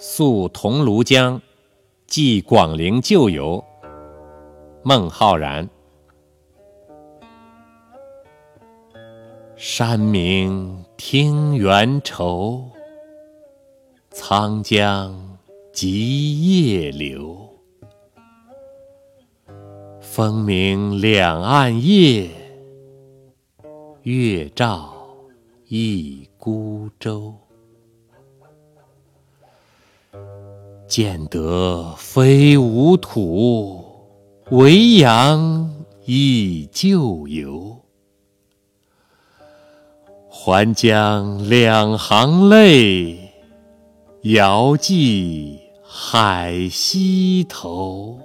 宿桐庐江，寄广陵旧游。孟浩然。山明听猿愁，沧江急夜流。风鸣两岸夜，月照一孤舟。见得非吾土，维扬忆旧游。还将两行泪，遥寄海西头。